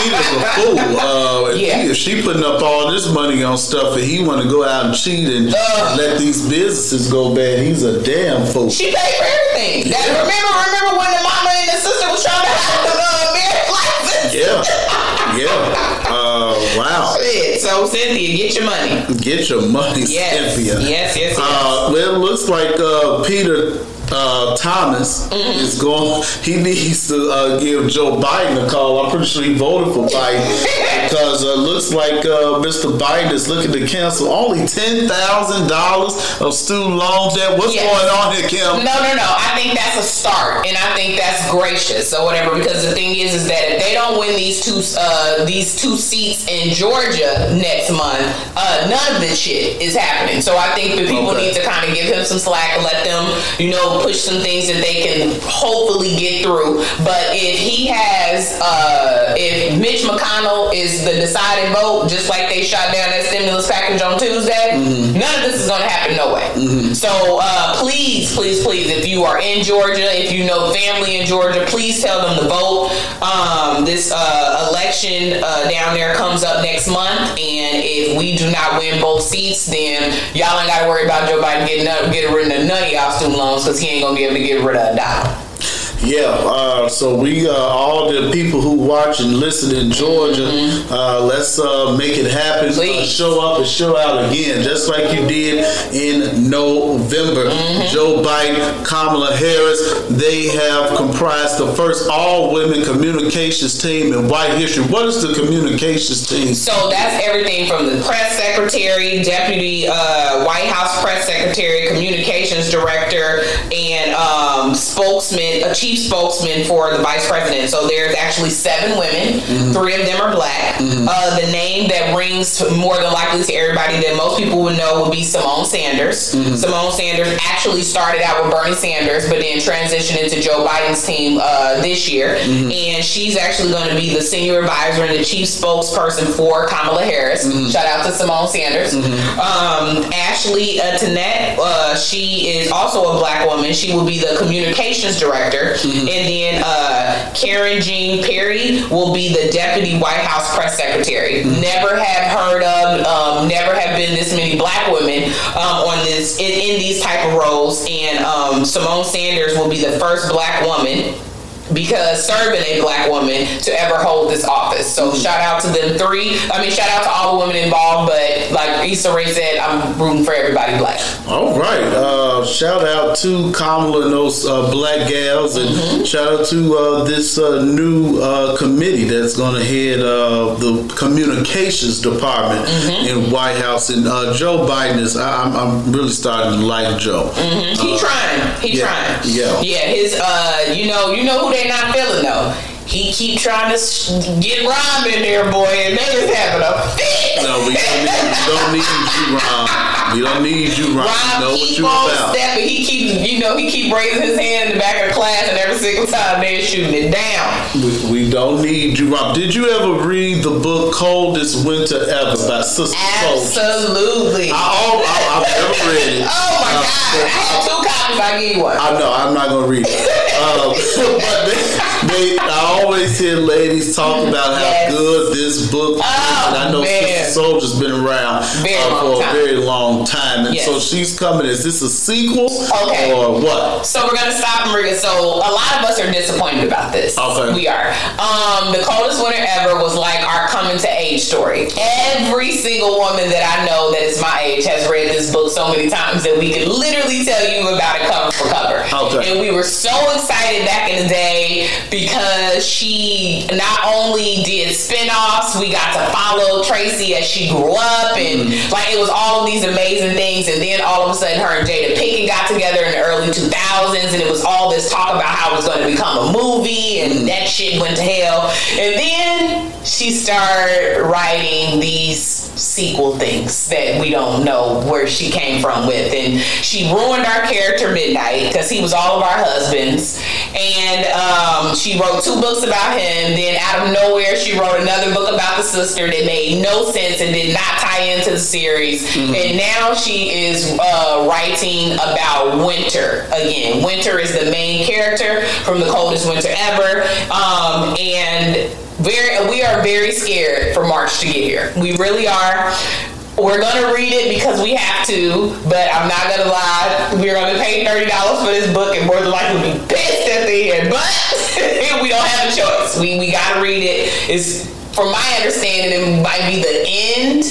Peter's a fool. Uh, if, Yeah. he- if she putting up all this money on stuff, and he want to go out and cheat and Ugh. let these businesses go bad, he's a damn fool. She paid for everything. That, remember, remember when the mama and the sister was trying to have the uh, marriage license? Yeah, yeah. Uh, wow. Shit. So Cynthia, get your money. Get your money, Yes. Cynthia. Yes, yes, yes. Uh, well, it looks like uh, Peter uh, Thomas Mm-hmm. is going. He needs to uh, give Joe Biden a call. I'm pretty sure he voted for Biden because uh, looks like uh, Mr. Biden is looking to cancel only ten thousand dollars of student loan debt. What's Yes. going on here, Kim? No, no, no. I think that's a start, and I think that's gracious or whatever. Because the thing is, is that if they don't win these two, uh, these two seats in Georgia next month, uh, none of this shit is happening. So I think the people Okay. need to kind of give him some slack and let them, you know, push some things that they can hopefully get through. But if he has, uh, if Mitch McConnell is the deciding vote, just like they shot down that stimulus package on Tuesday, none of this is going to happen. No way. So uh, please, please, please, if you are in Georgia, if you know family in Georgia, please tell them to vote. Um, this uh, election uh, down there comes up next month, and if we do not win both seats, then y'all ain't got to worry about Joe Biden getting up, getting rid of none of y'all student loans because he ain't gonna be able to get rid of a dollar. Yeah, uh, so we uh, all the people who watch and listen in Georgia, mm-hmm. uh, let's uh, make it happen. Uh, show up and show out again, just like you did in November. Mm-hmm. Joe Biden, Kamala Harris, they have comprised the first all-women communications team in white history. What is the communications team? So that's everything from the press secretary, deputy uh, White House press secretary, communications director, and um, spokesman, a chief spokesman for the vice president. So there's actually seven women. Mm-hmm. Three of them are black. Mm-hmm. Uh, the name that rings more than likely to everybody that most people would know would be Symone Sanders. Mm-hmm. Symone Sanders actually started out with Bernie Sanders, but then transitioned into Joe Biden's team uh, this year. Mm-hmm. And she's actually going to be the senior advisor and the chief spokesperson for Kamala Harris. Mm-hmm. Shout out to Symone Sanders. Mm-hmm. Um, Ashley uh, Tennant, uh, she is also a black woman. She will be the communications director. Mm-hmm. And then uh, Karine Jean-Pierre will be the deputy White House press secretary. Mm-hmm. Never have heard of, um, never have been this many black women um, on this in, in, these type of roles. And um, Symone Sanders will be the first black woman because serving a black woman to ever hold this office. So mm-hmm. shout out to them three. I mean, shout out to all the women involved. But like Issa Rae said, I'm rooting for everybody black. All right. Uh, shout out to Kamala and those uh, black gals, and mm-hmm. shout out to uh, this uh, new uh, committee that's going to head uh, the communications department mm-hmm. in White House. And Joe Biden is. I, am I'm really starting to like Joe. Mm-hmm. He trying. He yeah, trying. Yeah. Yeah. His. You know. You know who they not feeling though. He keep trying to get Rahm in there, boy, and they is having a fit. No, we don't need, we don't need you, Rahm. We don't need you. Rahm know keep what you about. Stepping. He keep, you know, he keep raising his hand in the back of the class, and every single time they're shooting it down. We, we don't need you, Rahm. Did you ever read the book "Coldest Winter Ever" by Sister Absolutely. I, I, have never read it. oh my uh, god! I have two copies. I give you one. I know. I'm not gonna read it. um, but they, they, I always hear ladies talk about how yes. good this book is. Oh, and I know man. Sister Souljah's been around uh, for a very long time. And yes. so she's coming. Is this a sequel okay. or what? So we're going to stop and read it. So a lot of us are disappointed about this. Okay. We are. Um, the Coldest Winter Ever was like our coming to age story. Every single woman that I know that is my age has read this book so many times that we could literally tell you about it cover for cover. Okay. And we were so excited back in the day because she not only did spinoffs, we got to follow Tracy as she grew up, and mm-hmm. like it was all of these amazing things. And then all of a sudden, her and Jada Pinkett got together in the early 2000s, and it was all this talk about how it was going to become a movie, and mm-hmm. that shit went to hell. And then she started writing these sequel things that we don't know where she came from with. And she ruined our character Midnight because he was all of our husbands. And um, she wrote two books about him. Then out of nowhere, she wrote another book about the sister that made no sense and did not tie into the series. Mm-hmm. And now she is uh, writing about Winter again. Winter is the main character from the coldest winter ever. Um, and very we are very scared for March to get here. We really are. We're gonna read it because we have to, but I'm not gonna lie. We're gonna pay thirty dollars for this book, and more than likely be pissed at the end. But we don't have a choice. We we gotta read it. It's from my understanding, it might be the end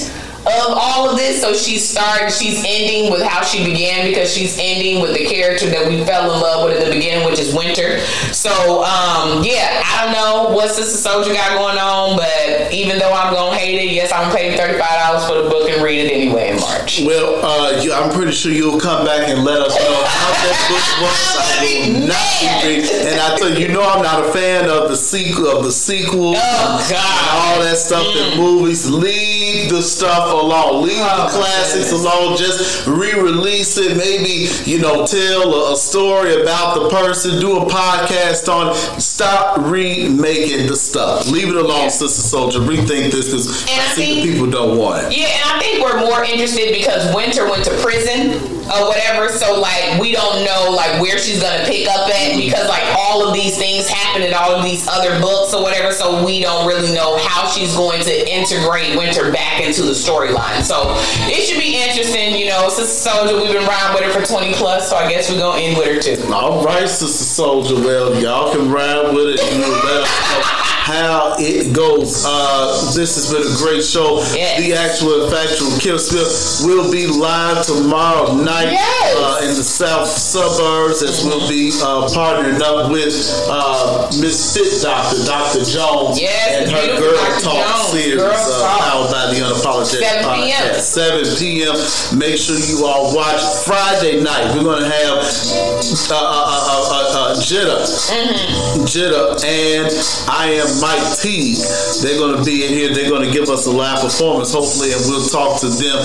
of all of this. So she started, she's ending with how she began because she's ending with the character that we fell in love with at the beginning, which is Winter. So, um, yeah, I don't know what Sister Souljah got going on, but even though I'm going to hate it, yes, I'm paying $35 for the book and read it anyway in March. Well, uh, I'm pretty sure you'll come back and let us know how that book was. I will not be And I tell you, you know I'm not a fan of the sequel, of the sequel, oh, and all that stuff mm. in movies. Leave the stuff alone. Leave oh, the classics alone. Just re-release it. Maybe you know, tell a, a, story about the person. Do a podcast on. it. Stop remaking the stuff. Leave it alone, yeah. Sister Souljah. Rethink this because I, I think the people don't want it. Yeah, and I think we're more interested because Winter went to prison or whatever. So like we don't know like where she's gonna pick up at because like all of these things happen in all of these other books or whatever, so we don't really know how she's going to integrate Winter back into the storyline. So it should be interesting, you know. Sister Souljah, we've been riding with her for 20 plus, so I guess we're gonna end with her too. All right, Sister Souljah. Well, y'all can ride with it. You know how it goes. Uh, this has been a great show. Yes. The actual factual Kim Smith will be live tomorrow night Yes. uh, in the south suburbs as we'll be uh, partnering up with uh, Miss Fit Doctor, Dr. Jones, Yes, and her Girl Dr. Talk Jones. series Girl uh, Talk. powered by the Unapologetic 7 p.m. Podcast. 7 p.m. Make sure you all watch Friday night. We're going to have uh, uh, uh, uh, uh, Jitta, Jitta, and I am Mike T. They're going to be in here. They're going to give us a live performance, hopefully, and we'll talk to them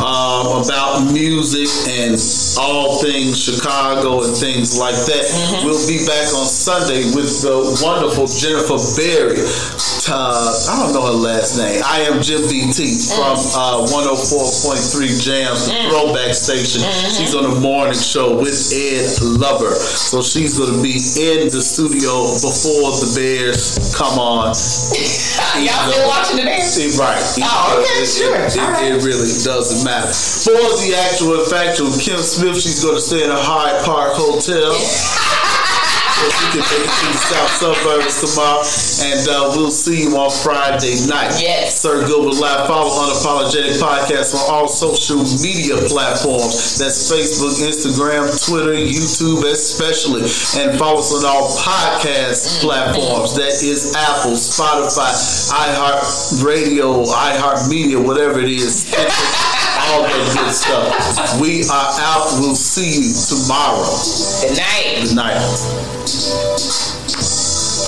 um, about music and all things Chicago and things like that. We'll be back on Sunday with the wonderful Jennifer Berry. Uh, I don't know her last name. I am Jim BT from uh, 104.3 Jams, the throwback station. She's on the morning show with Ed Lover. So she's going to be in the studio before the Bears come on. Y'all still watching the Bears? Right. Oh, okay, It- sure. It, it, right. it really doesn't matter. For the actual factual, Kim Smith, she's going to stay in a Hyde Park hotel. So she can take it to the south suburbs tomorrow, and uh, we'll see you on Friday night. Yes. Sir Gilbert Live. Follow Unapologetic Podcast on all social media platforms. That's Facebook, Instagram, Twitter, YouTube, especially, and follow us on all podcast platforms. That is Apple, Spotify, iHeartRadio, iHeartMedia, whatever it is. all that good stuff. We are out. We'll see you tomorrow. Good night. Good night.